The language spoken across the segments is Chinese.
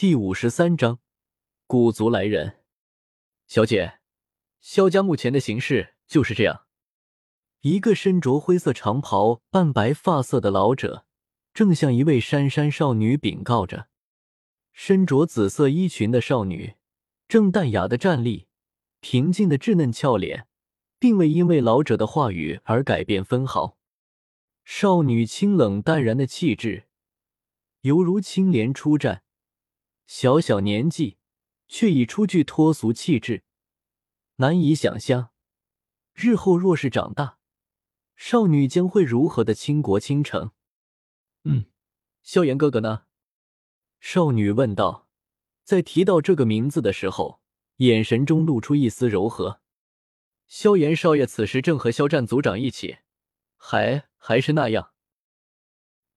第五十三章，古族来人。小姐，萧家目前的形势就是这样。一个身着灰色长袍、半白发色的老者，正向一位姗姗少女禀告着。身着紫色衣裙的少女，正淡雅的站立，平静的稚嫩俏脸，并未因为老者的话语而改变分毫。少女清冷淡然的气质，犹如青莲出战。小小年纪，却已初具脱俗气质，难以想象，日后若是长大。少女将会如何的倾国倾城？嗯，萧炎哥哥呢？少女问道。在提到这个名字的时候，眼神中露出一丝柔和。萧炎少爷此时正和肖战族长一起，还还是那样。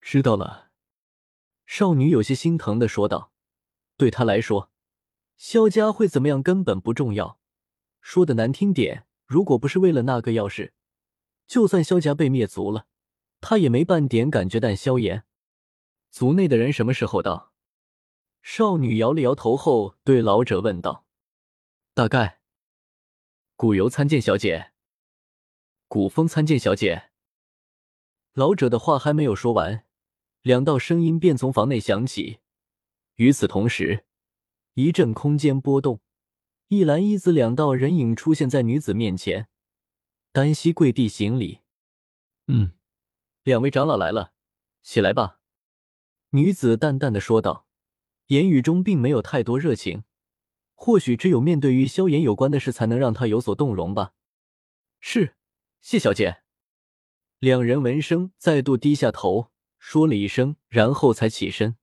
知道了。少女有些心疼的说道。对他来说，萧家会怎么样根本不重要。说的难听点，如果不是为了那个钥匙。就算萧家被灭族了，他也没半点感觉。但萧炎，族内的人什么时候到？少女摇了摇头后，对老者问道：“大概，古游参见小姐，古风参见小姐。”老者的话还没有说完，两道声音便从房内响起。与此同时，一阵空间波动，一蓝一紫两道人影出现在女子面前。单膝跪地行礼，嗯，两位长老来了，起来吧。女子淡淡的说道，言语中并没有太多热情。或许只有面对与萧炎有关的事，才能让他有所动容吧。是，谢小姐。两人闻声再度低下头，说了一声，然后才起身。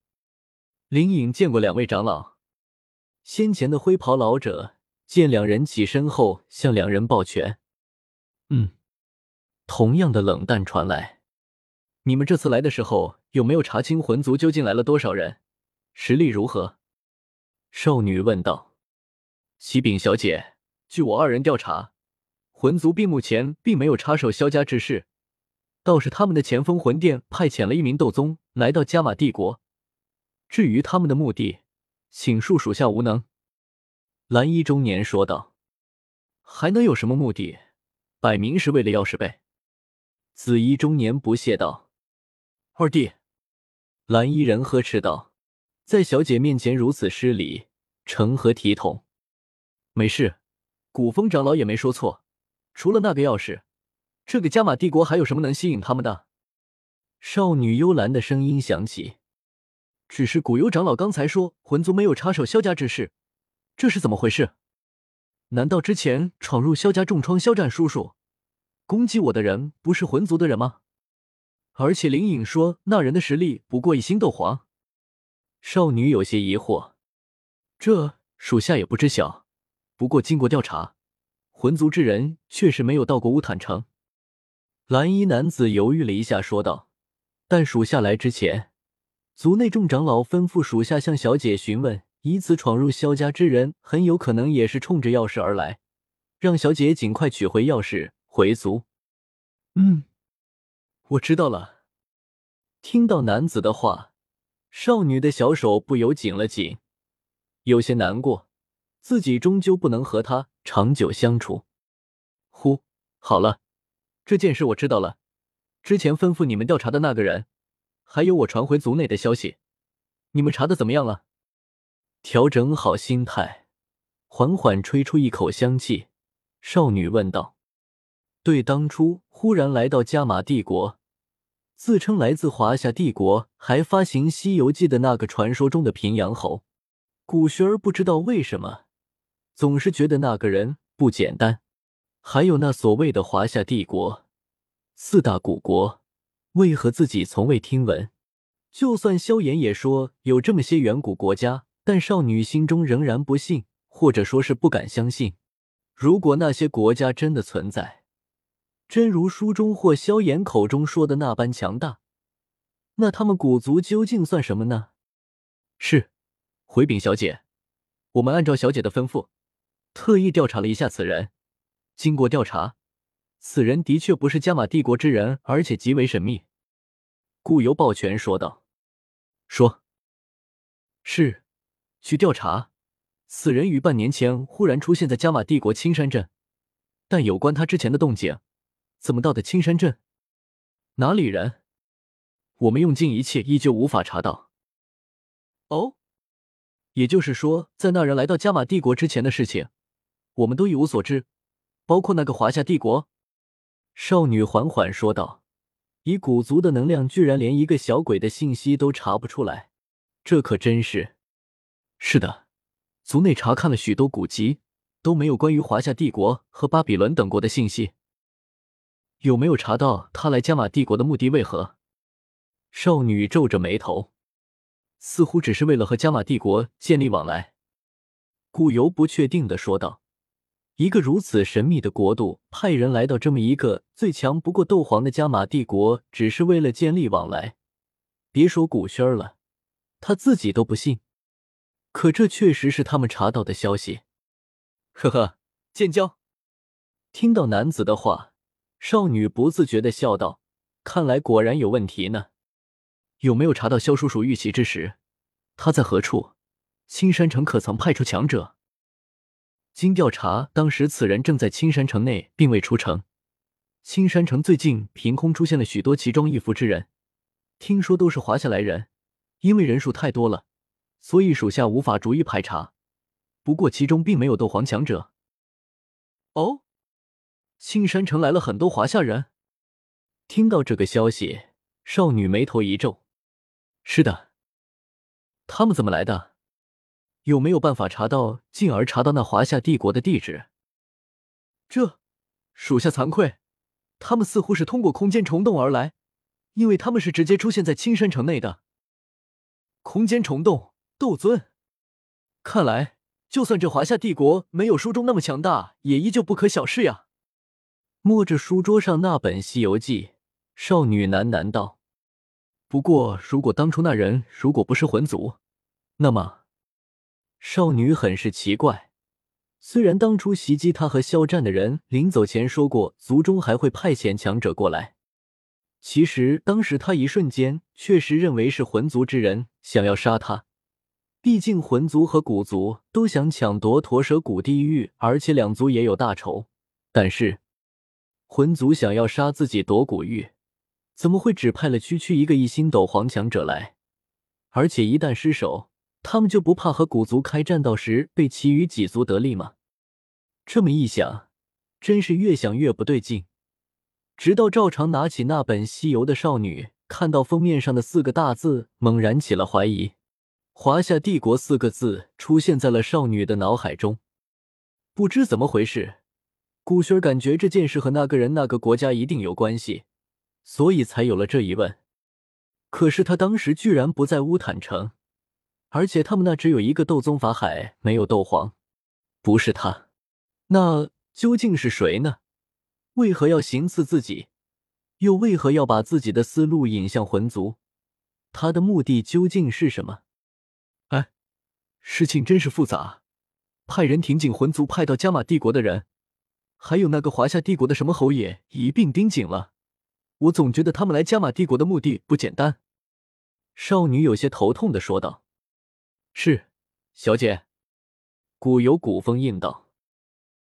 林颖见过两位长老。先前的灰袍老者见两人起身后，向两人抱拳。嗯，同样的冷淡传来。你们这次来的时候，有没有查清魂族究竟来了多少人，实力如何？少女问道。启禀小姐，据我二人调查，魂族并目前并没有插手萧家之事，倒是他们的前锋魂殿派遣了一名斗宗来到加玛帝国。至于他们的目的，请恕属下无能。蓝衣中年说道。还能有什么目的？摆明是为了钥匙呗！紫衣中年不屑道：“二弟。”蓝衣人呵斥道：“在小姐面前如此失礼，成何体统？”没事，古风长老也没说错。除了那个钥匙，这个加玛帝国还有什么能吸引他们的？少女幽兰的声音响起：“只是古幽长老刚才说魂族没有插手萧家之事，这是怎么回事？”难道之前闯入萧家重创肖战叔叔，攻击我的人不是魂族的人吗？而且灵隐说那人的实力不过一星斗皇。少女有些疑惑，这属下也不知晓。不过经过调查，魂族之人确实没有到过乌坦城。蓝衣男子犹豫了一下，说道：“但属下来之前，族内众长老吩咐属下向小姐询问。”以此闯入萧家之人，很有可能也是冲着钥匙而来，让小姐尽快取回钥匙回族。嗯，我知道了。听到男子的话，少女的小手不由紧了紧，有些难过，自己终究不能和他长久相处。呼，好了，这件事我知道了。之前吩咐你们调查的那个人，还有我传回族内的消息，你们查的怎么样了？调整好心态，缓缓吹出一口香气，少女问道：“对当初忽然来到加玛帝国，自称来自华夏帝国，还发行《西游记》的那个传说中的平阳侯古玄儿，不知道为什么，总是觉得那个人不简单。还有那所谓的华夏帝国四大古国，为何自己从未听闻？就算萧炎也说有这么些远古国家。”但少女心中仍然不信，或者说是不敢相信。如果那些国家真的存在，真如书中或萧炎口中说的那般强大，那他们古族究竟算什么呢？是，回禀小姐，我们按照小姐的吩咐，特意调查了一下此人。经过调查，此人的确不是加玛帝国之人，而且极为神秘。顾由抱拳说道：“说，是。”去调查，此人于半年前忽然出现在加玛帝国青山镇，但有关他之前的动静，怎么到的青山镇？哪里人？我们用尽一切，依旧无法查到。哦，也就是说，在那人来到加玛帝国之前的事情，我们都一无所知，包括那个华夏帝国。少女缓缓说道：“以古族的能量，居然连一个小鬼的信息都查不出来，这可真是……是的，族内查看了许多古籍，都没有关于华夏帝国和巴比伦等国的信息。有没有查到他来加玛帝国的目的为何？”少女皱着眉头，似乎只是为了和加玛帝国建立往来。古游不确定的说道。一个如此神秘的国度，派人来到这么一个最强不过斗皇的加玛帝国，只是为了建立往来。别说古轩儿了，他自己都不信。可这确实是他们查到的消息。呵呵，建交。听到男子的话，少女不自觉的笑道：“看来果然有问题呢。有没有查到萧叔叔遇袭之时，他在何处？青山城可曾派出强者？”经调查，当时此人正在青山城内，并未出城。青山城最近凭空出现了许多奇装异服之人，听说都是华夏来人。因为人数太多了，所以属下无法逐一排查。不过其中并没有斗皇强者。哦，青山城来了很多华夏人。听到这个消息，少女眉头一皱：“是的，他们怎么来的？”有没有办法查到，进而查到那华夏帝国的地址？这属下惭愧，他们似乎是通过空间虫洞而来，因为他们是直接出现在青山城内的。空间虫洞，斗尊，看来就算这华夏帝国没有书中那么强大，也依旧不可小视呀。摸着书桌上那本《西游记》，少女喃喃道：“不过，如果当初那人如果不是魂族，那么……”少女很是奇怪，虽然当初袭击她和肖战的人临走前说过族中还会派遣强者过来，其实当时她一瞬间确实认为是魂族之人想要杀她。毕竟魂族和古族都想抢夺驼蛇谷地狱，而且两族也有大仇。但是魂族想要杀自己夺古玉，怎么会只派了区区一个一星斗皇强者来？而且一旦失手。他们就不怕和古族开战，到时被其余几族得利吗？这么一想，真是越想越不对劲。直到赵长拿起那本《西游》的少女，看到封面上的四个大字，猛然起了怀疑。华夏帝国四个字出现在了少女的脑海中。不知怎么回事，古轩感觉这件事和那个人、那个国家一定有关系，所以才有了这一问。可是他当时居然不在乌坦城。而且他们那只有一个斗宗法海，没有斗皇，不是他，那究竟是谁呢？为何要行刺自己？又为何要把自己的思路引向魂族？他的目的究竟是什么？哎，事情真是复杂。派人挺紧魂族派到加玛帝国的人，还有那个华夏帝国的什么侯爷一并盯紧了。我总觉得他们来加玛帝国的目的不简单。少女有些头痛的说道。是，小姐。古有古风应道。